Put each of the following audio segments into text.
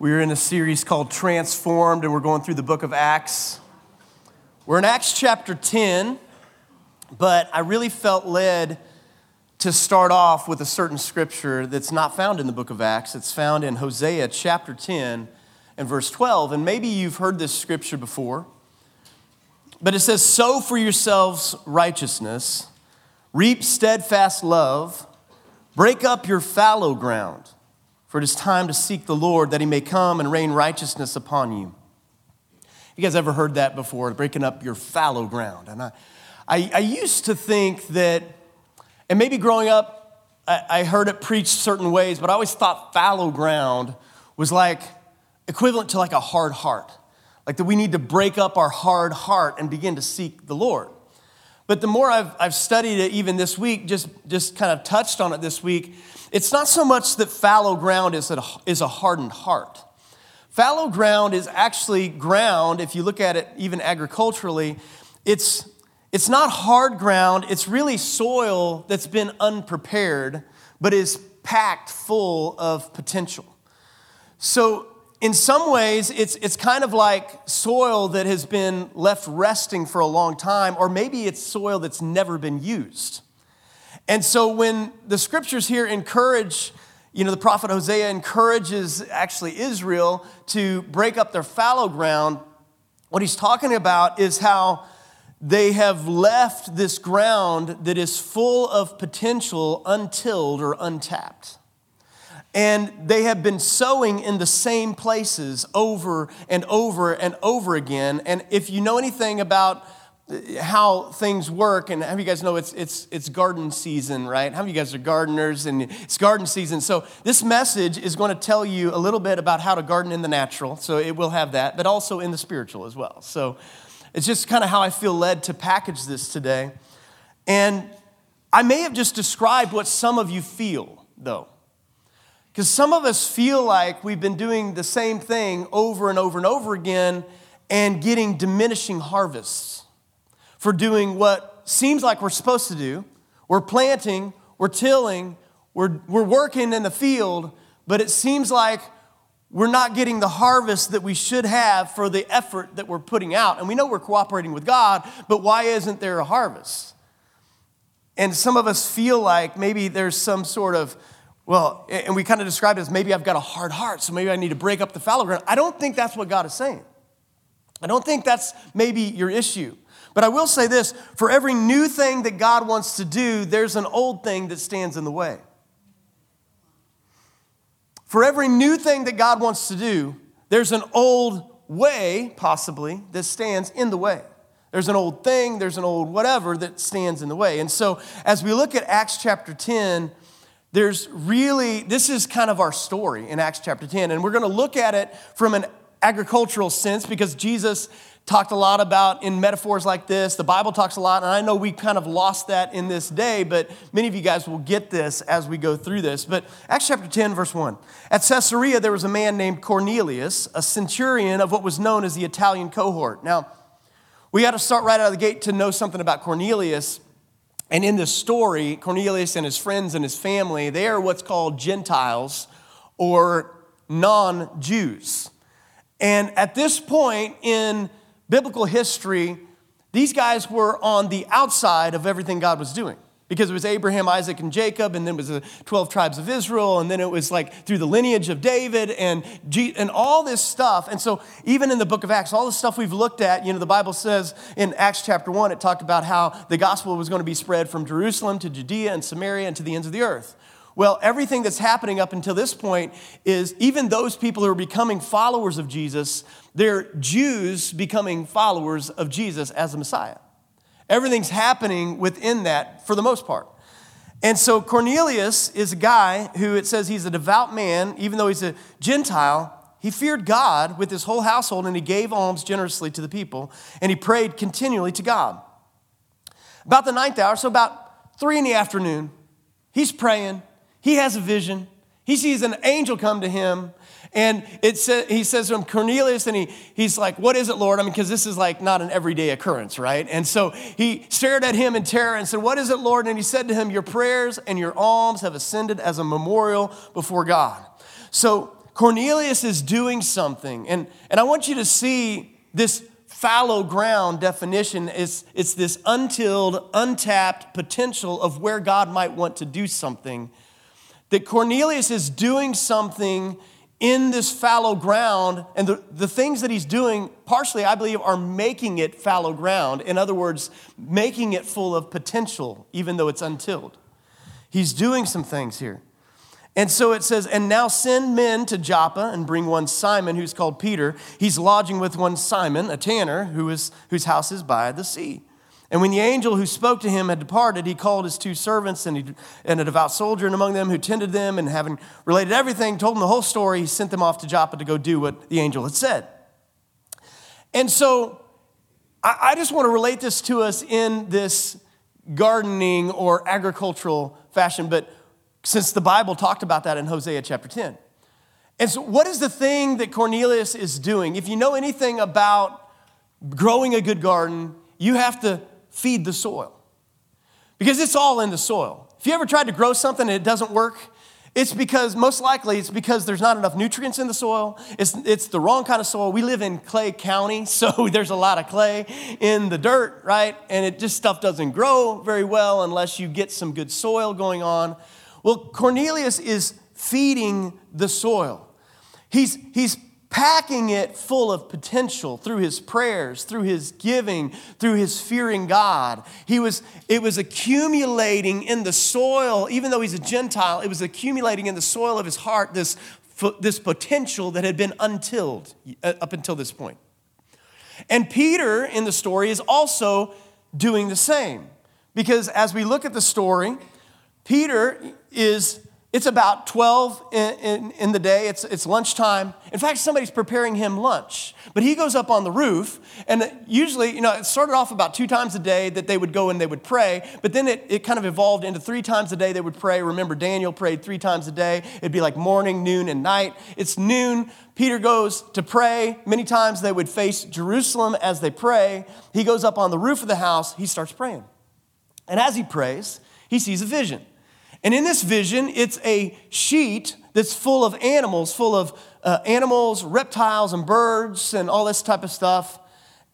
We're in a series called Transformed, and we're going through the book of Acts. We're in Acts chapter 10, but I really felt led to start off with a certain scripture that's not found in the book of Acts. It's found in Hosea chapter 10 and verse 12. And maybe you've heard this scripture before, but it says, Sow for yourselves righteousness, reap steadfast love, break up your fallow ground for it is time to seek the Lord that he may come and rain righteousness upon you. You guys ever heard that before? Breaking up your fallow ground. And I, I, I used to think that, and maybe growing up, I, I heard it preached certain ways, but I always thought fallow ground was like equivalent to like a hard heart. Like that we need to break up our hard heart and begin to seek the Lord. But the more I've, I've studied it, even this week, just, just kind of touched on it this week, it's not so much that fallow ground is a, is a hardened heart. Fallow ground is actually ground, if you look at it even agriculturally, it's, it's not hard ground, it's really soil that's been unprepared, but is packed full of potential. So, in some ways, it's, it's kind of like soil that has been left resting for a long time, or maybe it's soil that's never been used. And so when the scriptures here encourage, you know, the prophet Hosea encourages actually Israel to break up their fallow ground, what he's talking about is how they have left this ground that is full of potential untilled or untapped. And they have been sowing in the same places over and over and over again. And if you know anything about how things work and have you guys know it's, it's, it's garden season right? How of you guys are gardeners and it's garden season. So this message is going to tell you a little bit about how to garden in the natural so it will have that but also in the spiritual as well. So it's just kind of how i feel led to package this today. And i may have just described what some of you feel though. Because some of us feel like we've been doing the same thing over and over and over again and getting diminishing harvests for doing what seems like we're supposed to do. We're planting, we're tilling, we're, we're working in the field, but it seems like we're not getting the harvest that we should have for the effort that we're putting out. And we know we're cooperating with God, but why isn't there a harvest? And some of us feel like maybe there's some sort of, well, and we kind of describe it as maybe I've got a hard heart, so maybe I need to break up the fallow ground. I don't think that's what God is saying. I don't think that's maybe your issue. But I will say this for every new thing that God wants to do, there's an old thing that stands in the way. For every new thing that God wants to do, there's an old way, possibly, that stands in the way. There's an old thing, there's an old whatever that stands in the way. And so, as we look at Acts chapter 10, there's really, this is kind of our story in Acts chapter 10. And we're going to look at it from an agricultural sense because Jesus talked a lot about in metaphors like this. The Bible talks a lot, and I know we kind of lost that in this day, but many of you guys will get this as we go through this. But Acts chapter 10, verse 1. At Caesarea, there was a man named Cornelius, a centurion of what was known as the Italian cohort. Now, we got to start right out of the gate to know something about Cornelius. And in this story, Cornelius and his friends and his family, they are what's called Gentiles or non Jews. And at this point in biblical history, these guys were on the outside of everything God was doing. Because it was Abraham, Isaac, and Jacob, and then it was the 12 tribes of Israel, and then it was like through the lineage of David and, G- and all this stuff. And so, even in the book of Acts, all the stuff we've looked at, you know, the Bible says in Acts chapter 1, it talked about how the gospel was going to be spread from Jerusalem to Judea and Samaria and to the ends of the earth. Well, everything that's happening up until this point is even those people who are becoming followers of Jesus, they're Jews becoming followers of Jesus as the Messiah. Everything's happening within that for the most part. And so Cornelius is a guy who it says he's a devout man, even though he's a Gentile. He feared God with his whole household and he gave alms generously to the people and he prayed continually to God. About the ninth hour, so about three in the afternoon, he's praying he has a vision. He sees an angel come to him, and it sa- he says to him, Cornelius, and he, he's like, What is it, Lord? I mean, because this is like not an everyday occurrence, right? And so he stared at him in terror and said, What is it, Lord? And he said to him, Your prayers and your alms have ascended as a memorial before God. So Cornelius is doing something. And, and I want you to see this fallow ground definition is it's this untilled, untapped potential of where God might want to do something. That Cornelius is doing something in this fallow ground, and the, the things that he's doing, partially, I believe, are making it fallow ground. In other words, making it full of potential, even though it's untilled. He's doing some things here. And so it says, and now send men to Joppa and bring one Simon, who's called Peter. He's lodging with one Simon, a tanner, who is, whose house is by the sea. And when the angel who spoke to him had departed, he called his two servants and, he, and a devout soldier and among them who tended them, and having related everything, told them the whole story, he sent them off to Joppa to go do what the angel had said. And so I, I just want to relate this to us in this gardening or agricultural fashion, but since the Bible talked about that in Hosea chapter 10. And so, what is the thing that Cornelius is doing? If you know anything about growing a good garden, you have to feed the soil because it's all in the soil. If you ever tried to grow something and it doesn't work, it's because, most likely, it's because there's not enough nutrients in the soil. It's, it's the wrong kind of soil. We live in Clay County, so there's a lot of clay in the dirt, right? And it just stuff doesn't grow very well unless you get some good soil going on. Well, Cornelius is feeding the soil. He's, he's packing it full of potential through his prayers, through his giving, through his fearing God. He was, it was accumulating in the soil, even though he's a Gentile, it was accumulating in the soil of his heart this, this potential that had been untilled uh, up until this point. And Peter in the story is also doing the same. Because as we look at the story, Peter is it's about 12 in, in, in, the day. It's, it's lunchtime. In fact, somebody's preparing him lunch. But he goes up on the roof, and usually, you know, it started off about two times a day that they would go and they would pray, but then it, it kind of evolved into three times a day they would pray. Remember, Daniel prayed three times a day. It'd be like morning, noon, and night. It's noon. Peter goes to pray. Many times they would face Jerusalem as they pray. He goes up on the roof of the house. He starts praying. And as he prays, he sees a vision. And in this vision, it's a sheet that's full of animals, full of uh, animals, reptiles, and birds, and all this type of stuff.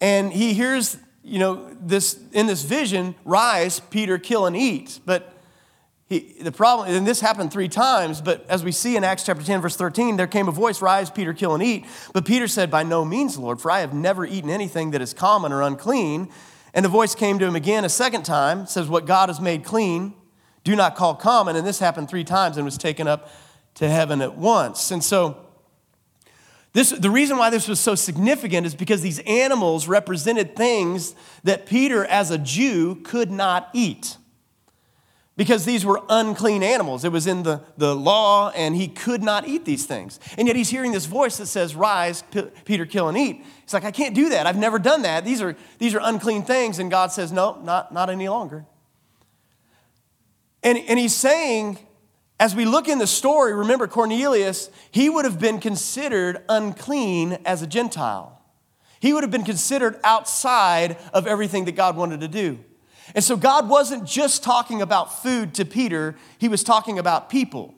And he hears, you know, this in this vision, rise, Peter, kill, and eat. But he, the problem, and this happened three times, but as we see in Acts chapter 10, verse 13, there came a voice, Rise, Peter, kill and eat. But Peter said, By no means, Lord, for I have never eaten anything that is common or unclean. And the voice came to him again a second time, says, What God has made clean, do not call common. And this happened three times and was taken up to heaven at once. And so, this, the reason why this was so significant is because these animals represented things that Peter, as a Jew, could not eat. Because these were unclean animals. It was in the, the law, and he could not eat these things. And yet he's hearing this voice that says, Rise, P- Peter, kill and eat. He's like, I can't do that. I've never done that. These are, these are unclean things. And God says, No, not, not any longer. And, and he's saying, as we look in the story, remember Cornelius, he would have been considered unclean as a Gentile. He would have been considered outside of everything that God wanted to do. And so God wasn't just talking about food to Peter, he was talking about people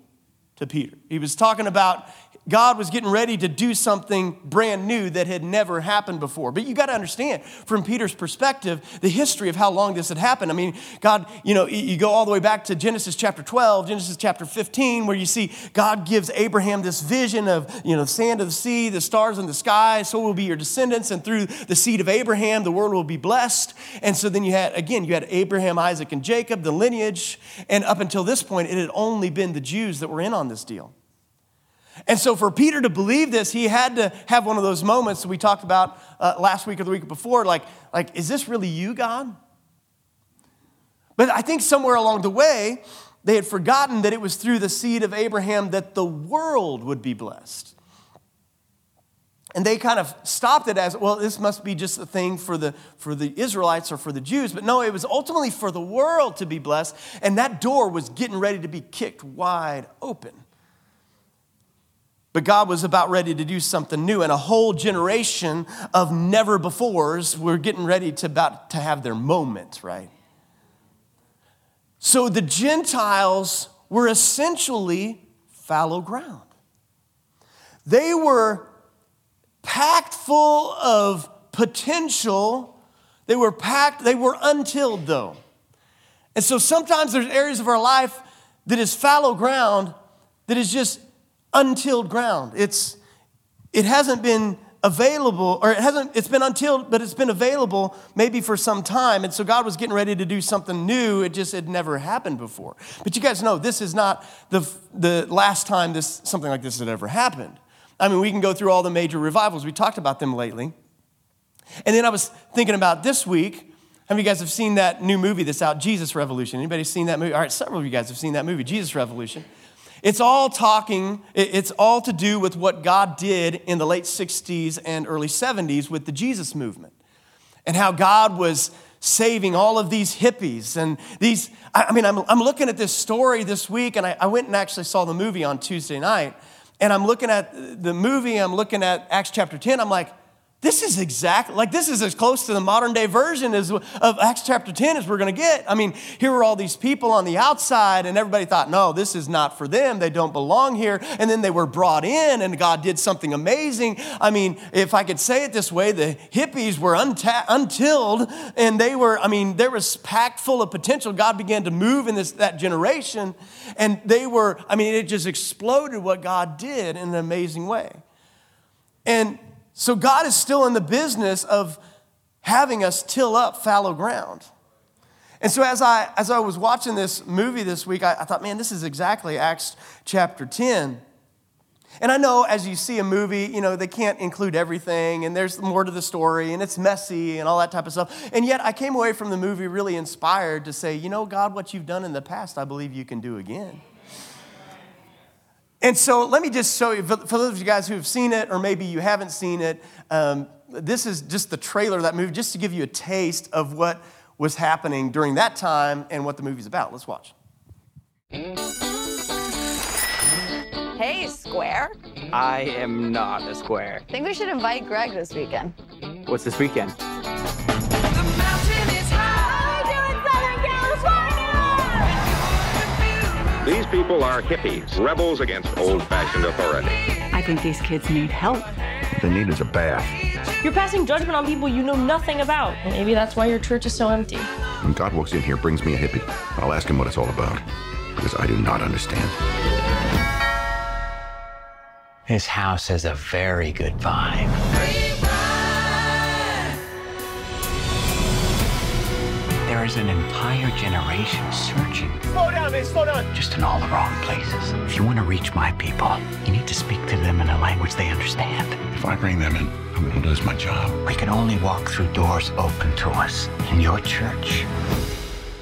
to Peter. He was talking about God was getting ready to do something brand new that had never happened before. But you got to understand, from Peter's perspective, the history of how long this had happened. I mean, God, you know, you go all the way back to Genesis chapter 12, Genesis chapter 15, where you see God gives Abraham this vision of, you know, the sand of the sea, the stars in the sky, so will be your descendants, and through the seed of Abraham, the world will be blessed. And so then you had, again, you had Abraham, Isaac, and Jacob, the lineage. And up until this point, it had only been the Jews that were in on this deal. And so, for Peter to believe this, he had to have one of those moments that we talked about uh, last week or the week before like, like, is this really you, God? But I think somewhere along the way, they had forgotten that it was through the seed of Abraham that the world would be blessed. And they kind of stopped it as, well, this must be just a thing for the, for the Israelites or for the Jews. But no, it was ultimately for the world to be blessed. And that door was getting ready to be kicked wide open. But God was about ready to do something new, and a whole generation of never befores were getting ready to about to have their moment, right? So the Gentiles were essentially fallow ground. they were packed full of potential. They were packed, they were untilled though. And so sometimes there's areas of our life that is fallow ground that is just untilled ground. It's, it hasn't been available, or it hasn't, it's been untilled, but it's been available maybe for some time. And so God was getting ready to do something new. It just had never happened before. But you guys know this is not the, the last time this, something like this had ever happened. I mean, we can go through all the major revivals. We talked about them lately. And then I was thinking about this week. How many of you guys have seen that new movie that's out, Jesus Revolution? Anybody seen that movie? All right, several of you guys have seen that movie, Jesus Revolution. It's all talking, it's all to do with what God did in the late 60s and early 70s with the Jesus movement and how God was saving all of these hippies and these. I mean, I'm, I'm looking at this story this week, and I, I went and actually saw the movie on Tuesday night. And I'm looking at the movie, I'm looking at Acts chapter 10, I'm like, this is exactly, like, this is as close to the modern day version as, of Acts chapter 10 as we're going to get. I mean, here were all these people on the outside, and everybody thought, no, this is not for them. They don't belong here. And then they were brought in, and God did something amazing. I mean, if I could say it this way, the hippies were unta- untilled, and they were, I mean, there was packed full of potential. God began to move in this, that generation, and they were, I mean, it just exploded what God did in an amazing way. And so God is still in the business of having us till up fallow ground. And so as I, as I was watching this movie this week, I, I thought, man, this is exactly Acts chapter 10. And I know as you see a movie, you know, they can't include everything and there's more to the story and it's messy and all that type of stuff. And yet I came away from the movie really inspired to say, you know, God, what you've done in the past, I believe you can do again. And so let me just show you, for those of you guys who have seen it, or maybe you haven't seen it, um, this is just the trailer of that movie, just to give you a taste of what was happening during that time and what the movie's about. Let's watch. Hey, Square. I am not a square. I Think we should invite Greg this weekend. What's this weekend? These people are hippies, rebels against old-fashioned authority. I think these kids need help. What they need is a bath. You're passing judgment on people you know nothing about. Maybe that's why your church is so empty. When God walks in here, brings me a hippie, I'll ask him what it's all about. Because I do not understand. This house has a very good vibe. There is an entire generation searching. Slow down, man, slow down. Just in all the wrong places. If you want to reach my people, you need to speak to them in a language they understand. If I bring them in, I'm going to lose my job. We can only walk through doors open to us. In your church,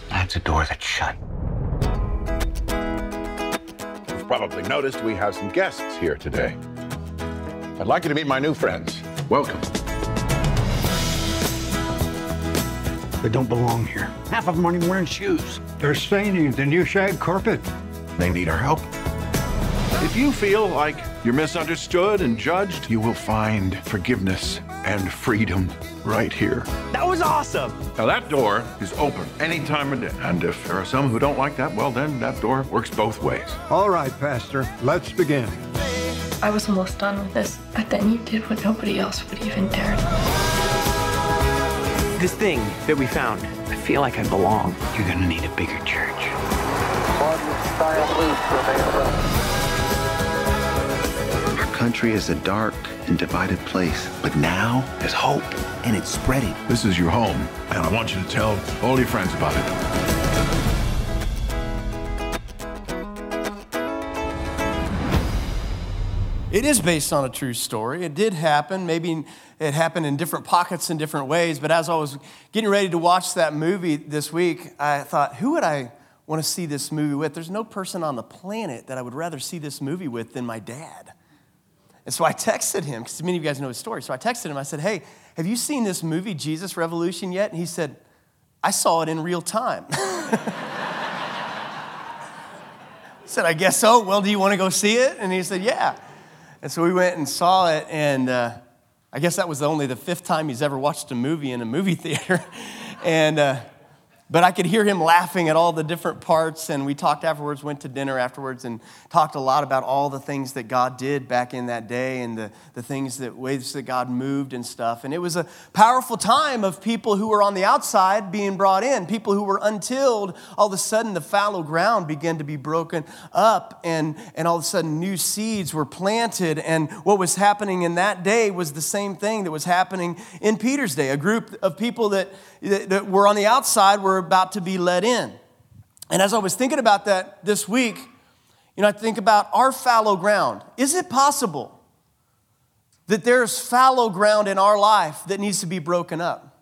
that's a door that's shut. You've probably noticed we have some guests here today. I'd like you to meet my new friends. Welcome. They don't belong here. Half of them aren't even wearing shoes. They're staining the new shag carpet. They need our help. If you feel like you're misunderstood and judged, you will find forgiveness and freedom right here. That was awesome. Now, that door is open any time of day. And if there are some who don't like that, well, then that door works both ways. All right, Pastor, let's begin. I was almost done with this, but then you did what nobody else would even dare. This thing that we found, I feel like I belong. You're gonna need a bigger church. Our country is a dark and divided place, but now there's hope, and it's spreading. This is your home, and I want you to tell all your friends about it. It is based on a true story. It did happen. Maybe it happened in different pockets in different ways. But as I was getting ready to watch that movie this week, I thought, who would I want to see this movie with? There's no person on the planet that I would rather see this movie with than my dad. And so I texted him, because many of you guys know his story. So I texted him, I said, hey, have you seen this movie, Jesus Revolution, yet? And he said, I saw it in real time. I said, I guess so. Well, do you want to go see it? And he said, yeah. And so we went and saw it, and uh, I guess that was only the fifth time he's ever watched a movie in a movie theater. and uh, but I could hear him laughing at all the different parts. And we talked afterwards, went to dinner afterwards, and talked a lot about all the things that God did back in that day and the, the things that ways that God moved and stuff. And it was a powerful time of people who were on the outside being brought in, people who were untilled. All of a sudden, the fallow ground began to be broken up, and, and all of a sudden, new seeds were planted. And what was happening in that day was the same thing that was happening in Peter's day. A group of people that, that, that were on the outside were about to be let in. And as I was thinking about that this week, you know, I think about our fallow ground. Is it possible that there's fallow ground in our life that needs to be broken up?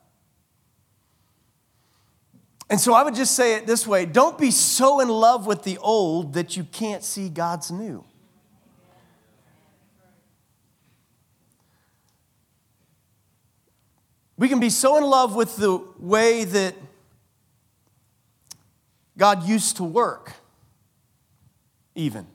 And so I would just say it this way don't be so in love with the old that you can't see God's new. We can be so in love with the way that God used to work, even.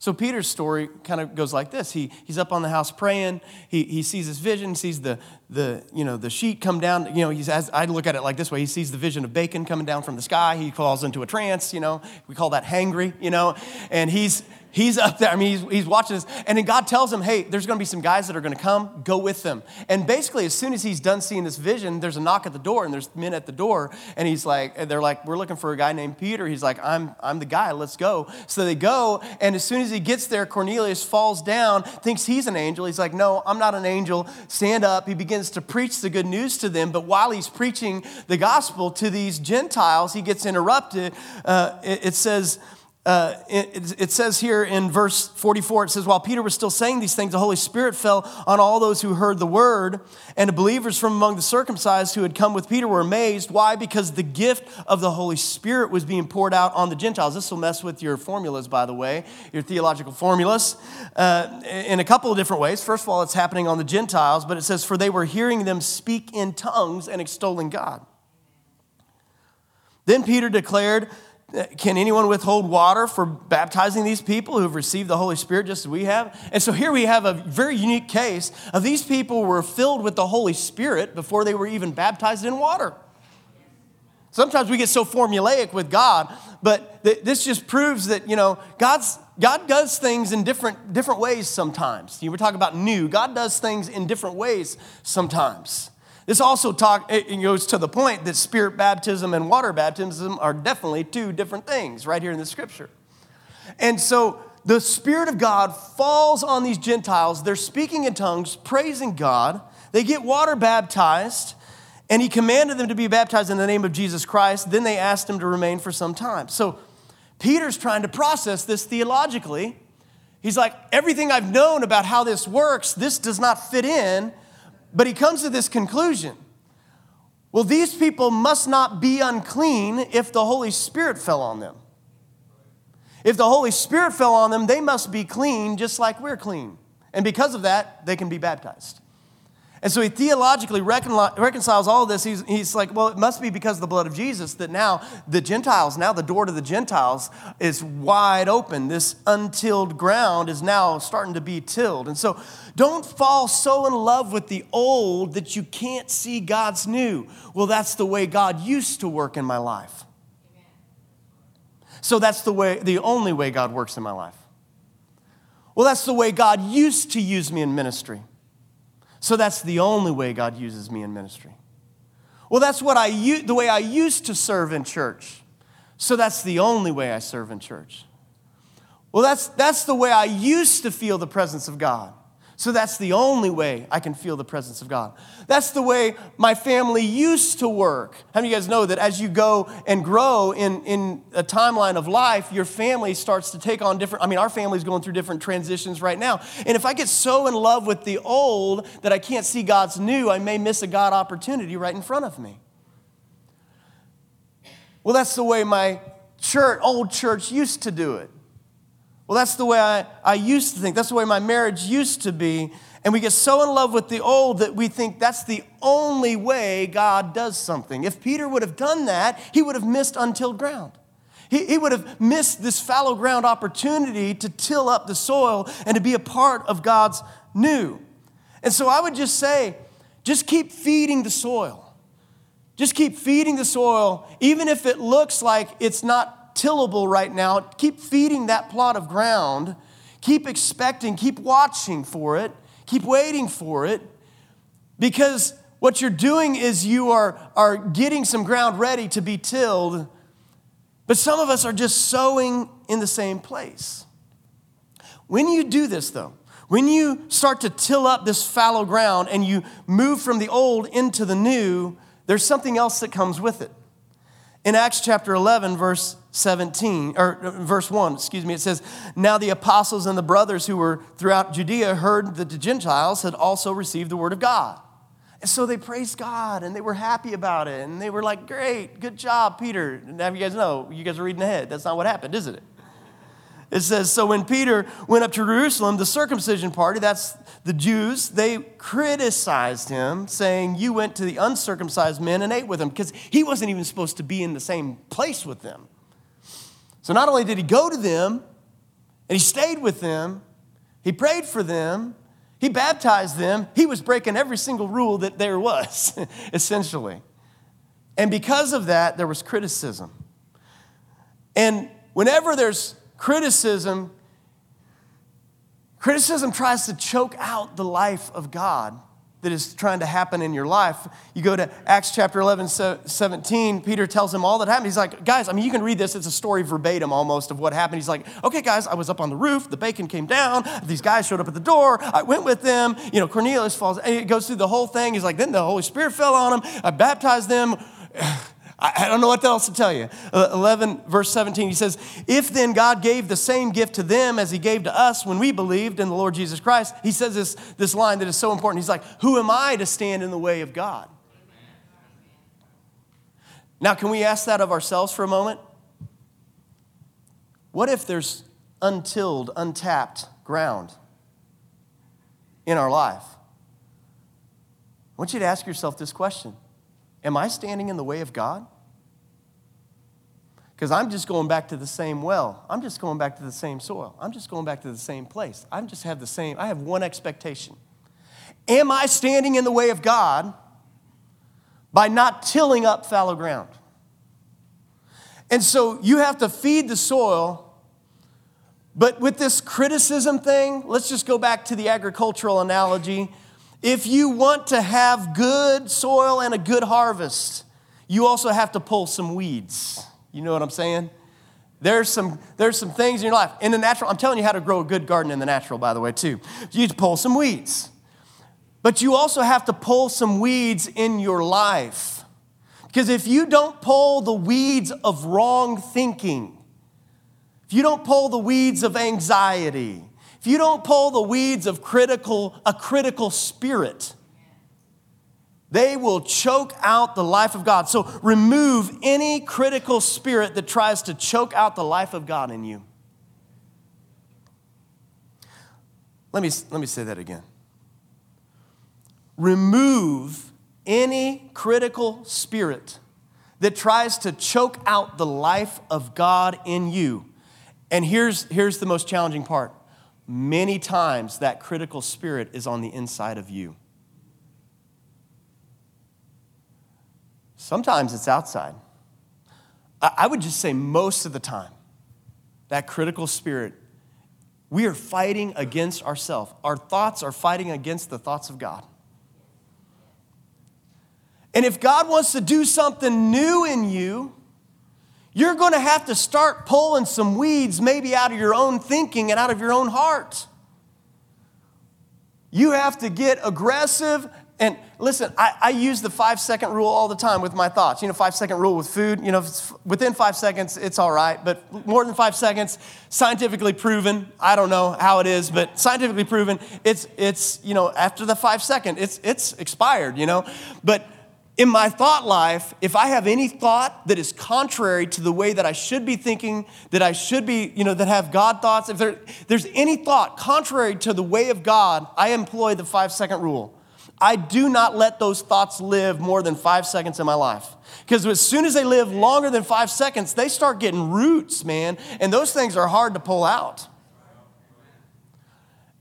So Peter's story kind of goes like this. He, he's up on the house praying. He, he sees this vision, sees the, the, you know, the sheet come down. You know, he's, as, I look at it like this way. He sees the vision of bacon coming down from the sky. He falls into a trance, you know. We call that hangry, you know. And he's, He's up there. I mean, he's, he's watching this. And then God tells him, hey, there's going to be some guys that are going to come. Go with them. And basically, as soon as he's done seeing this vision, there's a knock at the door, and there's men at the door. And he's like, they're like, we're looking for a guy named Peter. He's like, I'm, I'm the guy. Let's go. So they go. And as soon as he gets there, Cornelius falls down, thinks he's an angel. He's like, no, I'm not an angel. Stand up. He begins to preach the good news to them. But while he's preaching the gospel to these Gentiles, he gets interrupted. Uh, it, it says, uh, it, it, says here in verse 44, it says, While Peter was still saying these things, the Holy Spirit fell on all those who heard the word, and the believers from among the circumcised who had come with Peter were amazed. Why? Because the gift of the Holy Spirit was being poured out on the Gentiles. This will mess with your formulas, by the way, your theological formulas, uh, in a couple of different ways. First of all, it's happening on the Gentiles, but it says, For they were hearing them speak in tongues and extolling God. Then Peter declared, can anyone withhold water for baptizing these people who have received the Holy Spirit just as we have? And so here we have a very unique case of these people were filled with the Holy Spirit before they were even baptized in water. Sometimes we get so formulaic with God, but th- this just proves that, you know, God's, God does things in different, different ways sometimes. You were talking about new. God does things in different ways sometimes. This also talk, it goes to the point that spirit baptism and water baptism are definitely two different things right here in the scripture. And so the Spirit of God falls on these Gentiles. They're speaking in tongues, praising God. They get water baptized, and He commanded them to be baptized in the name of Jesus Christ. Then they asked Him to remain for some time. So Peter's trying to process this theologically. He's like, everything I've known about how this works, this does not fit in but he comes to this conclusion well, these people must not be unclean if the Holy Spirit fell on them. If the Holy Spirit fell on them, they must be clean just like we're clean. And because of that, they can be baptized. And so he theologically reconciles all of this. He's, he's like, well, it must be because of the blood of Jesus that now the Gentiles, now the door to the Gentiles is wide open. This untilled ground is now starting to be tilled. And so don't fall so in love with the old that you can't see God's new. Well, that's the way God used to work in my life. So that's the way, the only way God works in my life. Well, that's the way God used to use me in ministry. So that's the only way God uses me in ministry. Well, that's what I the way I used to serve in church. So that's the only way I serve in church. Well, that's, that's the way I used to feel the presence of God. So that's the only way I can feel the presence of God. That's the way my family used to work. How many of you guys know that as you go and grow in, in a timeline of life, your family starts to take on different, I mean, our family's going through different transitions right now. And if I get so in love with the old that I can't see God's new, I may miss a God opportunity right in front of me. Well, that's the way my church, old church used to do it. Well, that's the way I, I used to think. That's the way my marriage used to be. And we get so in love with the old that we think that's the only way God does something. If Peter would have done that, he would have missed untilled ground. He, he would have missed this fallow ground opportunity to till up the soil and to be a part of God's new. And so I would just say, just keep feeding the soil. Just keep feeding the soil, even if it looks like it's not tillable right now. Keep feeding that plot of ground. Keep expecting, keep watching for it, keep waiting for it, because what you're doing is you are, are getting some ground ready to be tilled, but some of us are just sowing in the same place. When you do this, though, when you start to till up this fallow ground and you move from the old into the new, there's something else that comes with it. In Acts chapter 11, verse 17, or uh, verse 1, excuse me, it says, Now the apostles and the brothers who were throughout Judea heard that the Gentiles had also received the word of God. And so they praised God and they were happy about it. And they were like, Great, good job, Peter. Now, you guys know, you guys are reading ahead. That's not what happened, isn't it? It says, So when Peter went up to Jerusalem, the circumcision party, that's the Jews, they criticized him, saying, You went to the uncircumcised men and ate with them, because he wasn't even supposed to be in the same place with them. So not only did he go to them and he stayed with them, he prayed for them, he baptized them, he was breaking every single rule that there was, essentially. And because of that, there was criticism. And whenever there's criticism, criticism tries to choke out the life of God that is trying to happen in your life. You go to Acts chapter 11, 17, Peter tells him all that happened. He's like, guys, I mean, you can read this. It's a story verbatim almost of what happened. He's like, okay, guys, I was up on the roof. The bacon came down. These guys showed up at the door. I went with them. You know, Cornelius falls. And it goes through the whole thing. He's like, then the Holy Spirit fell on him I baptized them. I don't know what else to tell you. Uh, 11, verse 17, he says, If then God gave the same gift to them as he gave to us when we believed in the Lord Jesus Christ, he says this, this line that is so important. He's like, Who am I to stand in the way of God? Now, can we ask that of ourselves for a moment? What if there's untilled, untapped ground in our life? I want you to ask yourself this question Am I standing in the way of God? Because I'm just going back to the same well. I'm just going back to the same soil. I'm just going back to the same place. I just have the same, I have one expectation. Am I standing in the way of God by not tilling up fallow ground? And so you have to feed the soil. But with this criticism thing, let's just go back to the agricultural analogy. If you want to have good soil and a good harvest, you also have to pull some weeds. You know what I'm saying? There's some, there's some things in your life. In the natural, I'm telling you how to grow a good garden in the natural, by the way, too. You need to pull some weeds. But you also have to pull some weeds in your life. Because if you don't pull the weeds of wrong thinking, if you don't pull the weeds of anxiety, if you don't pull the weeds of critical, a critical spirit, they will choke out the life of God. So remove any critical spirit that tries to choke out the life of God in you. Let me, let me say that again. Remove any critical spirit that tries to choke out the life of God in you. And here's, here's the most challenging part many times that critical spirit is on the inside of you. Sometimes it's outside. I would just say most of the time, that critical spirit, we are fighting against ourselves. Our thoughts are fighting against the thoughts of God. And if God wants to do something new in you, you're going to have to start pulling some weeds, maybe out of your own thinking and out of your own heart. You have to get aggressive. And listen, I, I, use the five second rule all the time with my thoughts. You know, five second rule with food. You know, within five seconds, it's all right. But more than five seconds, scientifically proven. I don't know how it is, but scientifically proven. It's, it's you know, after the five second, it's, it's expired, you know. But in my thought life, if I have any thought that is contrary to the way that I should be thinking, that I should be, you know, that have God thoughts, if there, there's any thought contrary to the way of God, I employ the five second rule. I do not let those thoughts live more than five seconds in my life. Because as soon as they live longer than five seconds, they start getting roots, man. And those things are hard to pull out.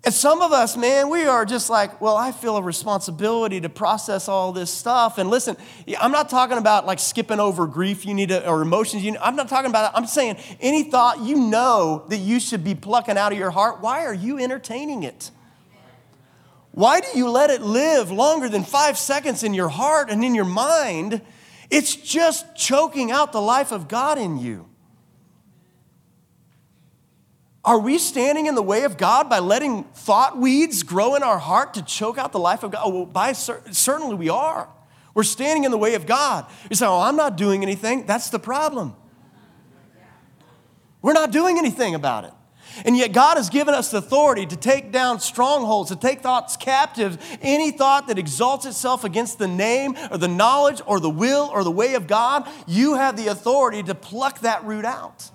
And some of us, man, we are just like, well, I feel a responsibility to process all this stuff. And listen, I'm not talking about like skipping over grief you need to, or emotions you need. I'm not talking about that. I'm saying any thought you know that you should be plucking out of your heart, why are you entertaining it? Why do you let it live longer than five seconds in your heart and in your mind? It's just choking out the life of God in you. Are we standing in the way of God by letting thought weeds grow in our heart to choke out the life of God? Oh, well, by certainly we are. We're standing in the way of God. You say, "Oh, I'm not doing anything." That's the problem. We're not doing anything about it. And yet, God has given us the authority to take down strongholds, to take thoughts captive. Any thought that exalts itself against the name or the knowledge or the will or the way of God, you have the authority to pluck that root out.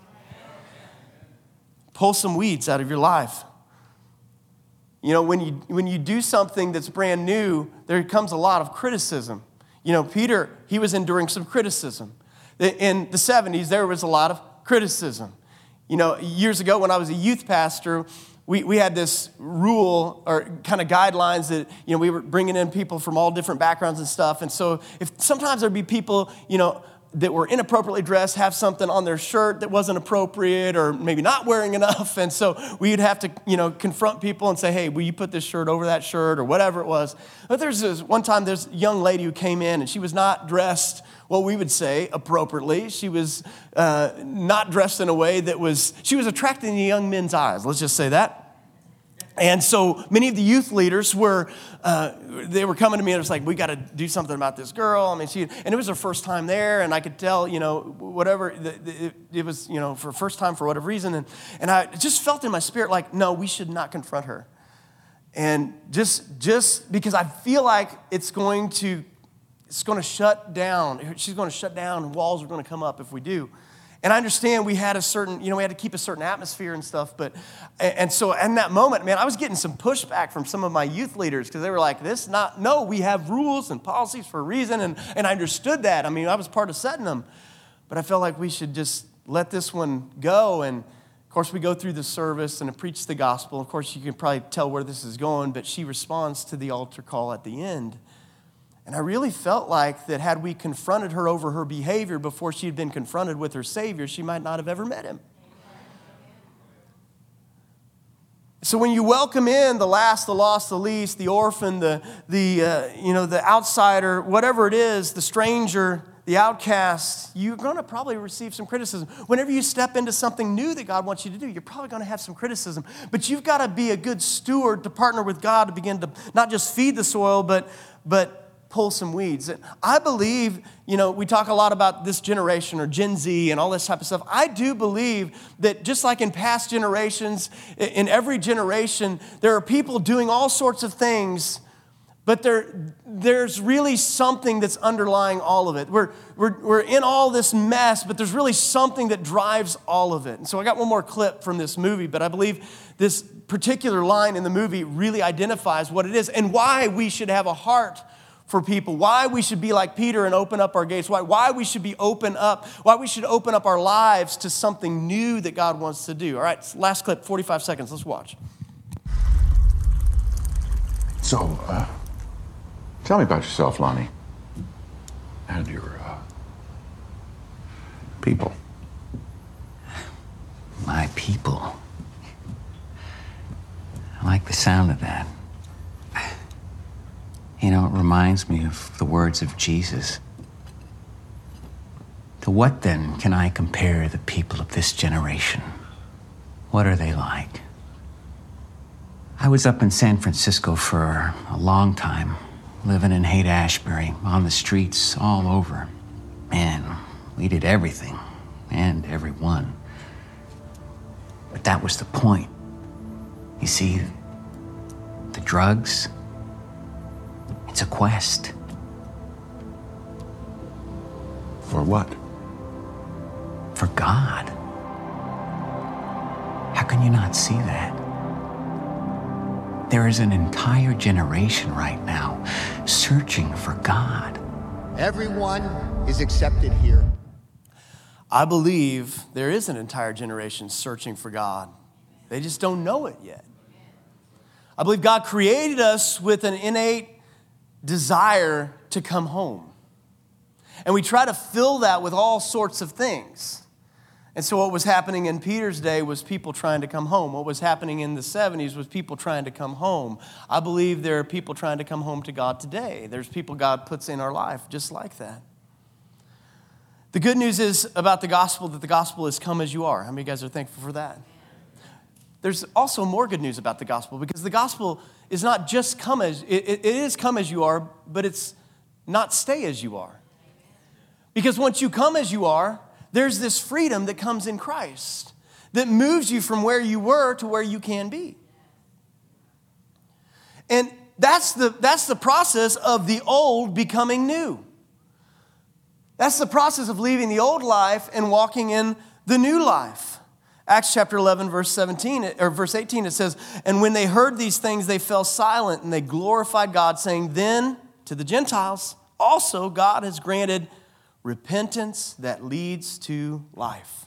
Pull some weeds out of your life. You know, when you, when you do something that's brand new, there comes a lot of criticism. You know, Peter, he was enduring some criticism. In the 70s, there was a lot of criticism. You know, years ago when I was a youth pastor, we, we had this rule or kind of guidelines that, you know, we were bringing in people from all different backgrounds and stuff. And so if sometimes there'd be people, you know, that were inappropriately dressed have something on their shirt that wasn't appropriate or maybe not wearing enough. And so we'd have to you know confront people and say hey will you put this shirt over that shirt? or whatever it was. But there's this one time there's a young lady who came in and she was not dressed what we would say appropriately. She was uh, not dressed in a way that was she was attracting the young men's eyes let's just say that and so many of the youth leaders were, uh, they were coming to me and it was like, we got to do something about this girl. I mean, she, and it was her first time there, and I could tell, you know, whatever, it, it was, you know, for first time for whatever reason. And, and I just felt in my spirit like, no, we should not confront her. And just, just because I feel like it's going to, it's going to shut down, she's going to shut down, walls are going to come up if we do. And I understand we had a certain, you know, we had to keep a certain atmosphere and stuff. But, and so in that moment, man, I was getting some pushback from some of my youth leaders because they were like, this not, no, we have rules and policies for a reason. And, and I understood that. I mean, I was part of setting them. But I felt like we should just let this one go. And of course, we go through the service and preach the gospel. Of course, you can probably tell where this is going, but she responds to the altar call at the end. And I really felt like that had we confronted her over her behavior before she had been confronted with her Savior, she might not have ever met him. So when you welcome in the last, the lost, the least, the orphan, the, the, uh, you know, the outsider, whatever it is, the stranger, the outcast, you're going to probably receive some criticism. Whenever you step into something new that God wants you to do, you're probably going to have some criticism. But you've got to be a good steward to partner with God to begin to not just feed the soil, but, but pull some weeds. I believe, you know, we talk a lot about this generation or Gen Z and all this type of stuff. I do believe that just like in past generations, in every generation, there are people doing all sorts of things, but there, there's really something that's underlying all of it. We're, we're, we're in all this mess, but there's really something that drives all of it. And so I got one more clip from this movie, but I believe this particular line in the movie really identifies what it is and why we should have a heart for people, why we should be like Peter and open up our gates, why, why we should be open up, why we should open up our lives to something new that God wants to do. All right, last clip, 45 seconds. Let's watch. So, uh, tell me about yourself, Lonnie, and your uh, people. My people. I like the sound of that. You know, it reminds me of the words of Jesus. To what then can I compare the people of this generation? What are they like? I was up in San Francisco for a long time, living in Haight Ashbury, on the streets all over. Man, we did everything and everyone. But that was the point. You see, the drugs, it's a quest. For what? For God. How can you not see that? There is an entire generation right now searching for God. Everyone is accepted here. I believe there is an entire generation searching for God. They just don't know it yet. I believe God created us with an innate desire to come home. And we try to fill that with all sorts of things. And so, what was happening in Peter's day was people trying to come home. What was happening in the 70s was people trying to come home. I believe there are people trying to come home to God today. There's people God puts in our life just like that. The good news is about the gospel that the gospel is come as you are. How many of you guys are thankful for that? There's also more good news about the gospel because the gospel is not just come as it, it is come as you are, but it's not stay as you are. Because once you come as you are, there's this freedom that comes in Christ that moves you from where you were to where you can be. And that's the, that's the process of the old becoming new. That's the process of leaving the old life and walking in the new life. Acts chapter 11, verse 17, or verse 18, it says, And when they heard these things, they fell silent and they glorified God, saying, Then to the Gentiles also God has granted repentance that leads to life.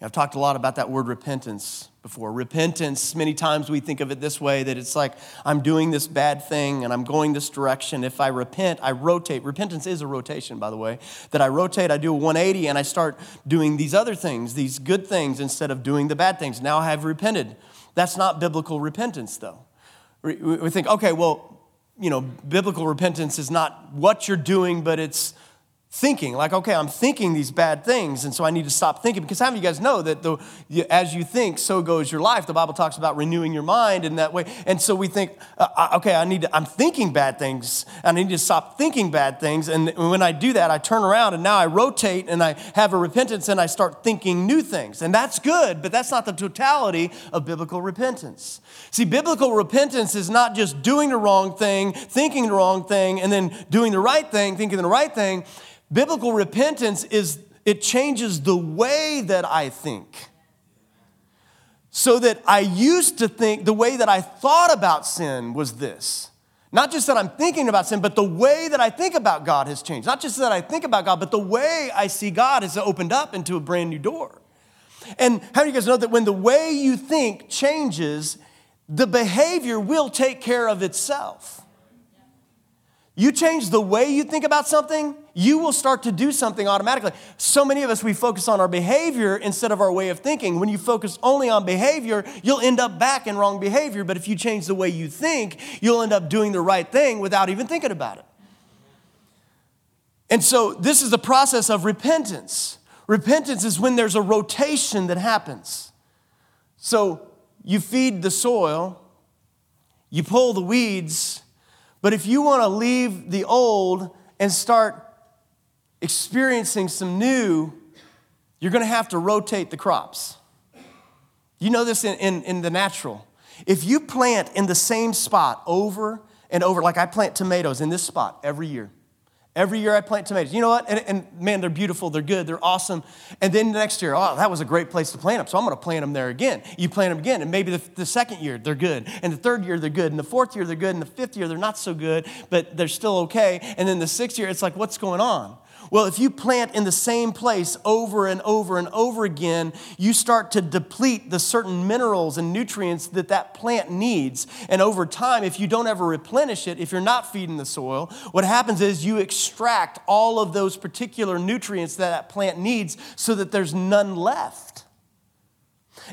I've talked a lot about that word repentance before. Repentance, many times we think of it this way that it's like I'm doing this bad thing and I'm going this direction. If I repent, I rotate. Repentance is a rotation, by the way. That I rotate, I do a 180 and I start doing these other things, these good things, instead of doing the bad things. Now I have repented. That's not biblical repentance, though. We think, okay, well, you know, biblical repentance is not what you're doing, but it's thinking like okay i'm thinking these bad things and so i need to stop thinking because how many of you guys know that the, as you think so goes your life. The bible talks about renewing your mind in that way. And so we think uh, okay i need to i'm thinking bad things and i need to stop thinking bad things. And when i do that i turn around and now i rotate and i have a repentance and i start thinking new things. And that's good but that's not the totality of biblical repentance. See biblical repentance is not just doing the wrong thing thinking the wrong thing and then doing the right thing thinking the right thing Biblical repentance is it changes the way that I think. So that I used to think the way that I thought about sin was this. Not just that I'm thinking about sin, but the way that I think about God has changed. Not just that I think about God, but the way I see God has opened up into a brand new door. And how do you guys know that when the way you think changes, the behavior will take care of itself? You change the way you think about something, you will start to do something automatically. So many of us, we focus on our behavior instead of our way of thinking. When you focus only on behavior, you'll end up back in wrong behavior. But if you change the way you think, you'll end up doing the right thing without even thinking about it. And so, this is the process of repentance. Repentance is when there's a rotation that happens. So, you feed the soil, you pull the weeds, but if you want to leave the old and start experiencing some new, you're going to have to rotate the crops. You know this in, in, in, the natural. If you plant in the same spot over and over, like I plant tomatoes in this spot every year, Every year I plant tomatoes. You know what? And, and, man, they're beautiful, they're good, they're awesome. And then the next year, oh, that was a great place to plant them, so I'm gonna plant them there again. You plant them again, and maybe the, the second year they're good, and the third year they're good, and the fourth year they're good, and the fifth year they're not so good, but they're still okay. And then the sixth year, it's like, what's going on? Well, if you plant in the same place over and over and over again, you start to deplete the certain minerals and nutrients that that plant needs. And over time, if you don't ever replenish it, if you're not feeding the soil, what happens is you extract all of those particular nutrients that that plant needs so that there's none left.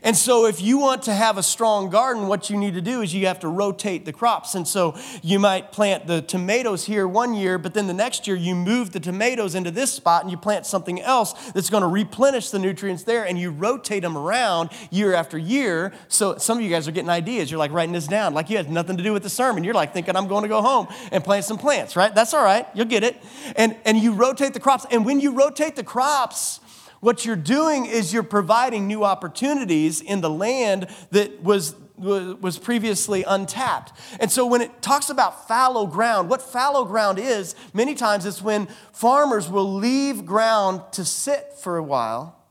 And so, if you want to have a strong garden, what you need to do is you have to rotate the crops. And so, you might plant the tomatoes here one year, but then the next year you move the tomatoes into this spot and you plant something else that's going to replenish the nutrients there and you rotate them around year after year. So, some of you guys are getting ideas. You're like writing this down, like you had nothing to do with the sermon. You're like thinking, I'm going to go home and plant some plants, right? That's all right. You'll get it. And, and you rotate the crops. And when you rotate the crops, what you're doing is you're providing new opportunities in the land that was was previously untapped. And so when it talks about fallow ground, what fallow ground is, many times it's when farmers will leave ground to sit for a while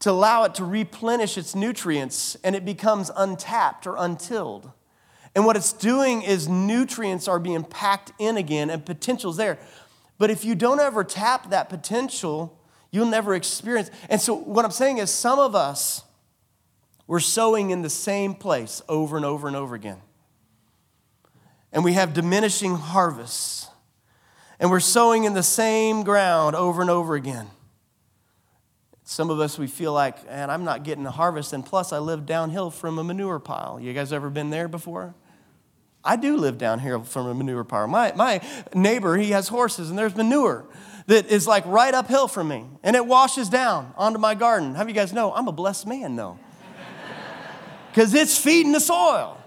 to allow it to replenish its nutrients and it becomes untapped or untilled. And what it's doing is nutrients are being packed in again and potential's there. But if you don't ever tap that potential, You'll never experience. And so, what I'm saying is, some of us, We're sowing in the same place over and over and over again. And we have diminishing harvests. And we're sowing in the same ground over and over again. Some of us, we feel like, and I'm not getting a harvest. And plus, I live downhill from a manure pile. You guys ever been there before? I do live down here from a manure pile. My, my neighbor, he has horses, and there's manure that is like right uphill from me, and it washes down onto my garden. How do you guys know? I'm a blessed man, though. Because it's feeding the soil.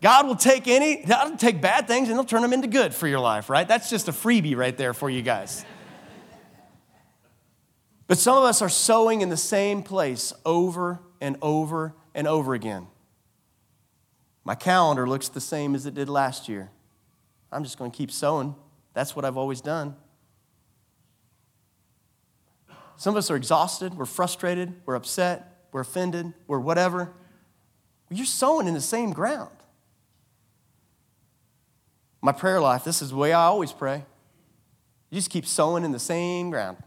God will take any, God will take bad things and he'll turn them into good for your life, right? That's just a freebie right there for you guys. But some of us are sowing in the same place over and over and over again. My calendar looks the same as it did last year. I'm just going to keep sowing. That's what I've always done. Some of us are exhausted, we're frustrated, we're upset, we're offended, we're whatever. You're sowing in the same ground. My prayer life, this is the way I always pray. You just keep sowing in the same ground.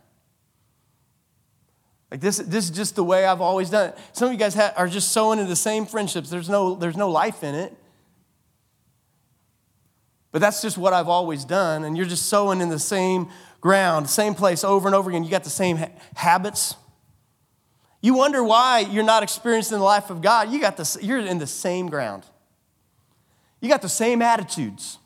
Like this, this is just the way I've always done it. Some of you guys ha- are just sowing in the same friendships. There's no, there's no life in it. But that's just what I've always done. And you're just sowing in the same ground, same place over and over again. You got the same ha- habits. You wonder why you're not experiencing the life of God. You got the, you're in the same ground. You got the same attitudes.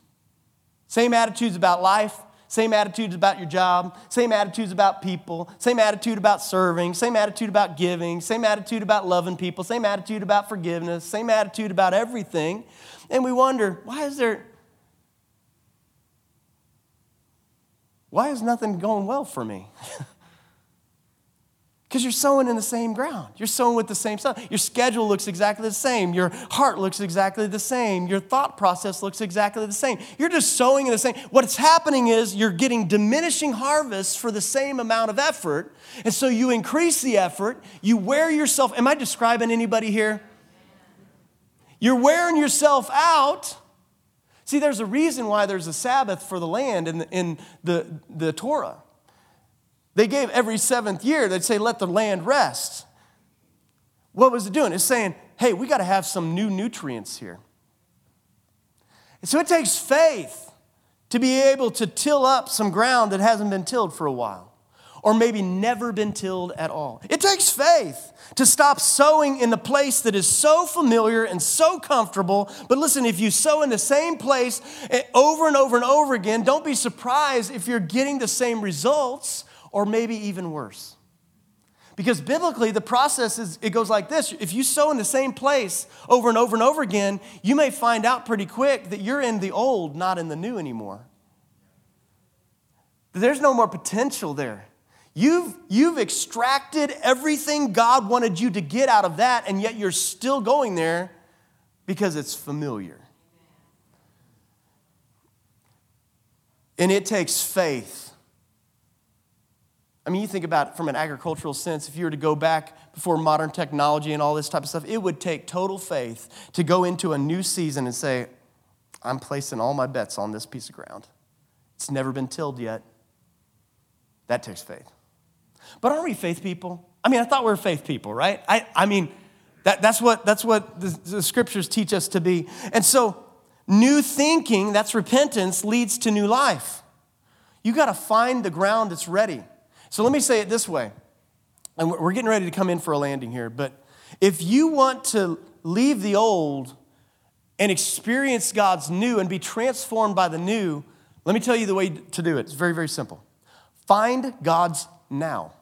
Same attitudes about life, same attitudes about your job, same attitudes about people, same attitude about serving, same attitude about giving, same attitude about loving people, same attitude about forgiveness, same attitude about everything. And we wonder, why is there why is nothing going well for me? Because you're sowing in the same ground. You're sowing with the same stuff. Your schedule looks exactly the same. Your heart looks exactly the same. Your thought process looks exactly the same. You're just sowing in the same. What's happening is you're getting diminishing harvests for the same amount of effort. And so you increase the effort. You wear yourself. Am I describing anybody here? You're wearing yourself out. See, there's a reason why there's a Sabbath for the land in the, in the, the Torah. They gave every seventh year, they'd say, let the land rest. What was it doing? It's saying, hey, we got to have some new nutrients here. And so it takes faith to be able to till up some ground that hasn't been tilled for a while, or maybe never been tilled at all. It takes faith to stop sowing in the place that is so familiar and so comfortable. But listen, if you sow in the same place eh, over and over and over again, don't be surprised if you're getting the same results or maybe even worse. Because biblically, the process is, it goes like this. If you sow in the same place over and over and over again, you may find out pretty quick that you're in the old, not in the new anymore. There's no more potential there. You've, you've extracted everything God wanted you to get out of that, and yet you're still going there because it's familiar. And it takes faith I mean, you think about it from an agricultural sense, if you were to go back before modern technology and all this type of stuff, it would take total faith to go into a new season and say, I'm placing all my bets on this piece of ground. It's never been tilled yet. That takes faith. But aren't we faith people? I mean, I thought we were faith people, right? I, I mean, that, that's what, that's what the, the scriptures teach us to be. And so, new thinking, that's repentance, leads to new life. You got to find the ground that's ready. So let me say it this way, and we're getting ready to come in for a landing here, but if you want to leave the old and experience God's new and be transformed by the new, let me tell you the way to do it. It's very, very simple. Find God's now.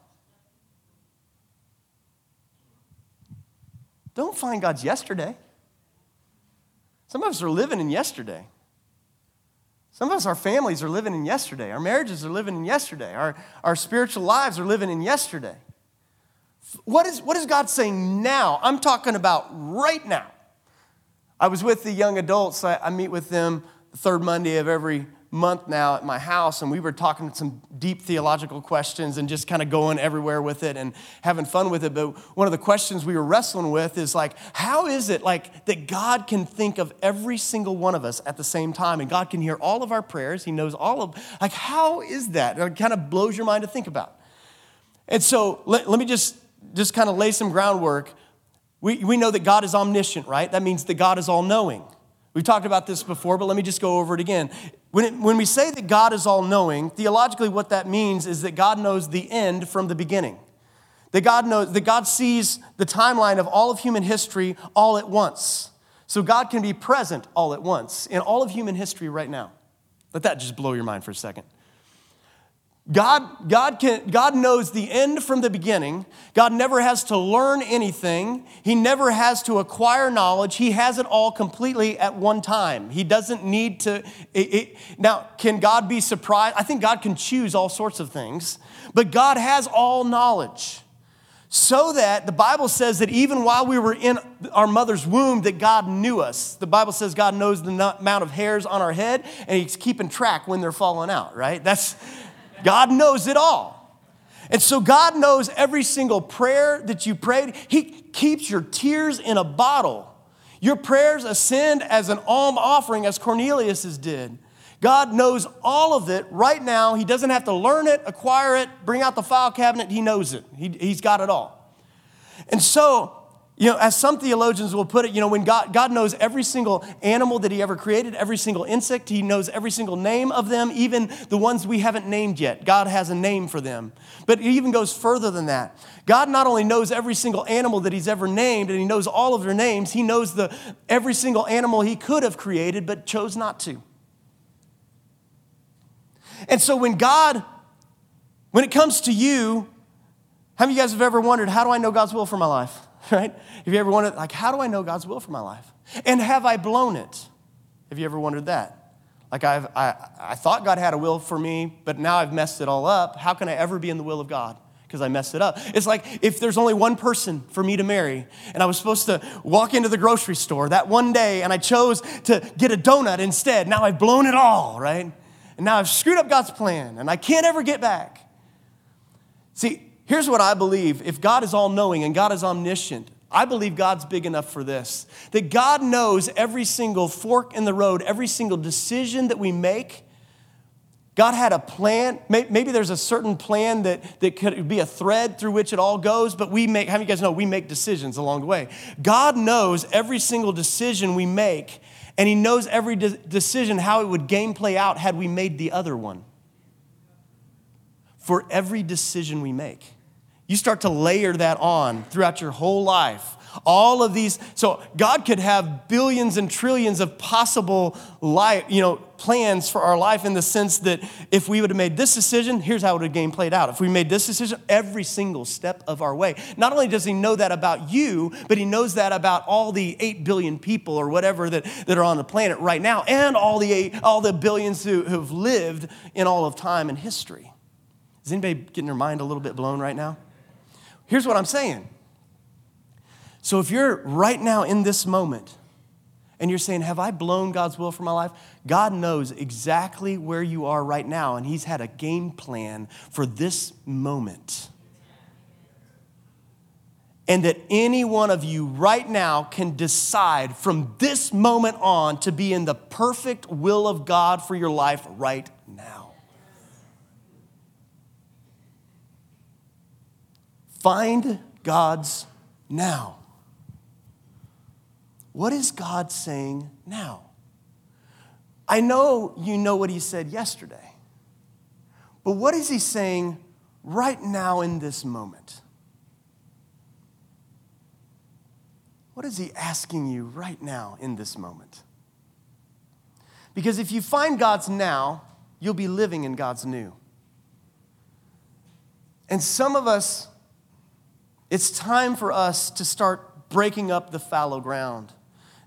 Don't find God's yesterday. Some of us are living in yesterday. Some of us, our families are living in yesterday. Our marriages are living in yesterday. Our, our spiritual lives are living in yesterday. What is, what is God saying now? I'm talking about right now. I was with the young adults. I, I meet with them the third Monday of every month now at my house, and we were talking some deep theological questions and just kind of going everywhere with it and having fun with it. But one of the questions we were wrestling with is like, how is it like that God can think of every single one of us at the same time and God can hear all of our prayers? He knows all of, like, how is that? It kind of blows your mind to think about. And so let, let me just, just kind of lay some groundwork. We, we know that God is omniscient, right? That means that God is all knowing. We've talked about this before, but let me just go over it again. When, it, when we say that God is all knowing, theologically, what that means is that God knows the end from the beginning. That God knows, that God sees the timeline of all of human history all at once. So God can be present all at once in all of human history right now. Let that just blow your mind for a second. God, God, can, God knows the end from the beginning. God never has to learn anything. He never has to acquire knowledge. He has it all completely at one time. He doesn't need to. It, it, now, can God be surprised? I think God can choose all sorts of things, but God has all knowledge. So that the Bible says that even while we were in our mother's womb, that God knew us. The Bible says God knows the amount of hairs on our head, and He's keeping track when they're falling out, right? That's God knows it all. And so God knows every single prayer that you prayed. He keeps your tears in a bottle. Your prayers ascend as an alm offering, as Cornelius's did. God knows all of it right now. He doesn't have to learn it, acquire it, bring out the file cabinet. He knows it. He, he's got it all. And so you know, as some theologians will put it, you know, when God, God knows every single animal that He ever created, every single insect, He knows every single name of them, even the ones we haven't named yet. God has a name for them. But it even goes further than that. God not only knows every single animal that He's ever named, and He knows all of their names, He knows the, every single animal He could have created, but chose not to. And so when God, when it comes to you, how many of you guys have ever wondered, how do I know God's will for my life? right? Have you ever wondered, like, how do I know God's will for my life? And have I blown it? Have you ever wondered that? Like, I've, I, I thought God had a will for me, but now I've messed it all up. How can I ever be in the will of God? Because I messed it up. It's like if there's only one person for me to marry, and I was supposed to walk into the grocery store that one day, and I chose to get a donut instead. Now I've blown it all, right? And now I've screwed up God's plan, and I can't ever get back. See, Here's what I believe if God is all knowing and God is omniscient, I believe God's big enough for this. That God knows every single fork in the road, every single decision that we make. God had a plan. Maybe there's a certain plan that, that could be a thread through which it all goes, but we make, how many of you guys know we make decisions along the way? God knows every single decision we make, and He knows every de- decision how it would game play out had we made the other one. For every decision we make. You start to layer that on throughout your whole life. All of these, so God could have billions and trillions of possible life, you know, plans for our life in the sense that if we would have made this decision, here's how it would have game played out. If we made this decision, every single step of our way. Not only does he know that about you, but he knows that about all the 8 billion people or whatever that, that are on the planet right now, and all the, eight, all the billions who have lived in all of time and history. Is anybody getting their mind a little bit blown right now? Here's what I'm saying. So if you're right now in this moment and you're saying, Have I blown God's will for my life? God knows exactly where you are right now, and He's had a game plan for this moment. And that any one of you right now can decide from this moment on to be in the perfect will of God for your life right now. Find God's now. What is God saying now? I know you know what he said yesterday, but what is he saying right now in this moment? What is he asking you right now in this moment? Because if you find God's now, you'll be living in God's new. And some of us it's time for us to start breaking up the fallow ground.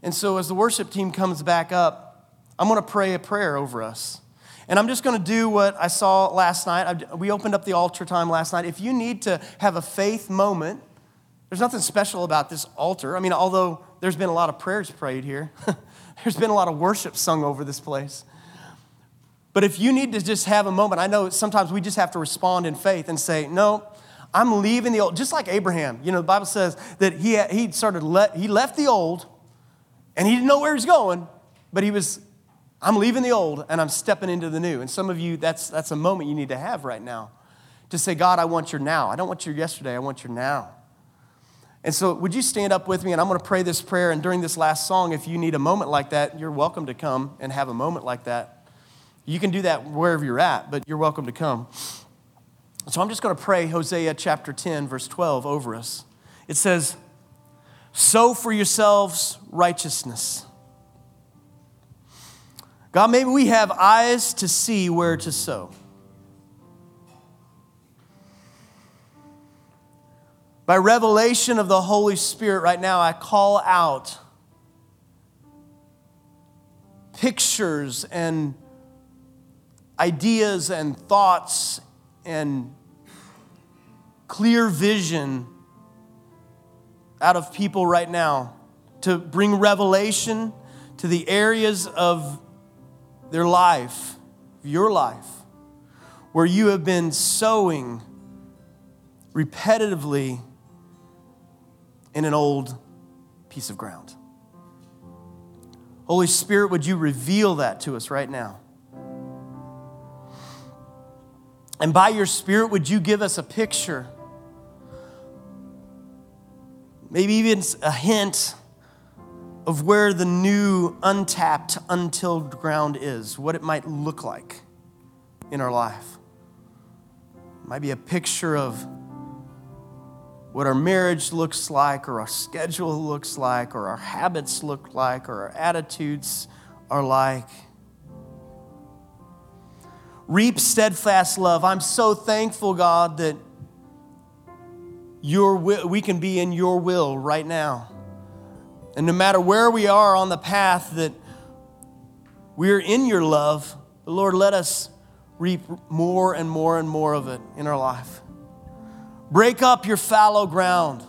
And so, as the worship team comes back up, I'm going to pray a prayer over us. And I'm just going to do what I saw last night. We opened up the altar time last night. If you need to have a faith moment, there's nothing special about this altar. I mean, although there's been a lot of prayers prayed here, there's been a lot of worship sung over this place. But if you need to just have a moment, I know sometimes we just have to respond in faith and say, No, I'm leaving the old, just like Abraham. You know, the Bible says that he, he started, let, he left the old and he didn't know where he's going, but he was, I'm leaving the old and I'm stepping into the new. And some of you, that's, that's a moment you need to have right now to say, God, I want your now. I don't want your yesterday, I want your now. And so, would you stand up with me? And I'm going to pray this prayer. And during this last song, if you need a moment like that, you're welcome to come and have a moment like that. You can do that wherever you're at, but you're welcome to come. So, I'm just going to pray Hosea chapter 10, verse 12 over us. It says, Sow for yourselves righteousness. God, maybe we have eyes to see where to sow. By revelation of the Holy Spirit, right now, I call out pictures and ideas and thoughts and clear vision out of people right now to bring revelation to the areas of their life, your life, where you have been sowing repetitively in an old piece of ground. Holy Spirit, would you reveal that to us right now? And by your Spirit, would you give us a picture, maybe even a hint of where the new, untapped, untilled ground is, what it might look like in our life? It might be a picture of what our marriage looks like, or our schedule looks like, or our habits look like, or our attitudes are like. Reap steadfast love. I'm so thankful, God, that your will, we can be in your will right now. And no matter where we are on the path that we're in your love, Lord, let us reap more and more and more of it in our life. Break up your fallow ground.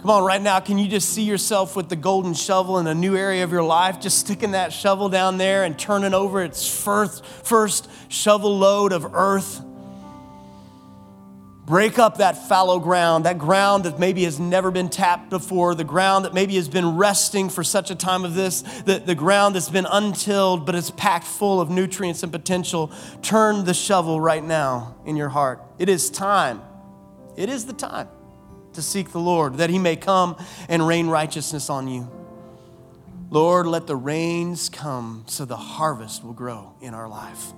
Come on, right now, can you just see yourself with the golden shovel in a new area of your life? Just sticking that shovel down there and turning over its first, first shovel load of earth. Break up that fallow ground, that ground that maybe has never been tapped before, the ground that maybe has been resting for such a time of this, the, the ground that's been untilled but is packed full of nutrients and potential. Turn the shovel right now in your heart. It is time it is the time to seek the Lord, that he may come and rain righteousness on you. Lord, let the rains come so the harvest will grow in our life.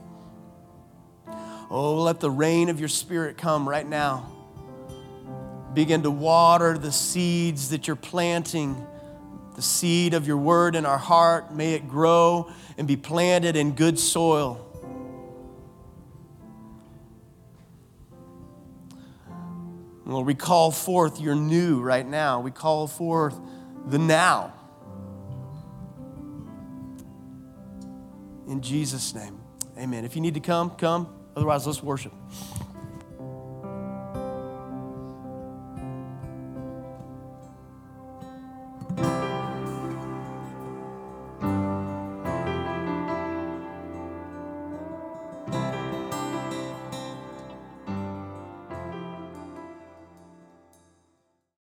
Oh, let the rain of your spirit come right now. Begin to water the seeds that you're planting, the seed of your word in our heart. May it grow and be planted in good soil. Lord, we call forth your new right now. We call forth the now. In Jesus' name, amen. If you need to come, come. Otherwise, let's worship.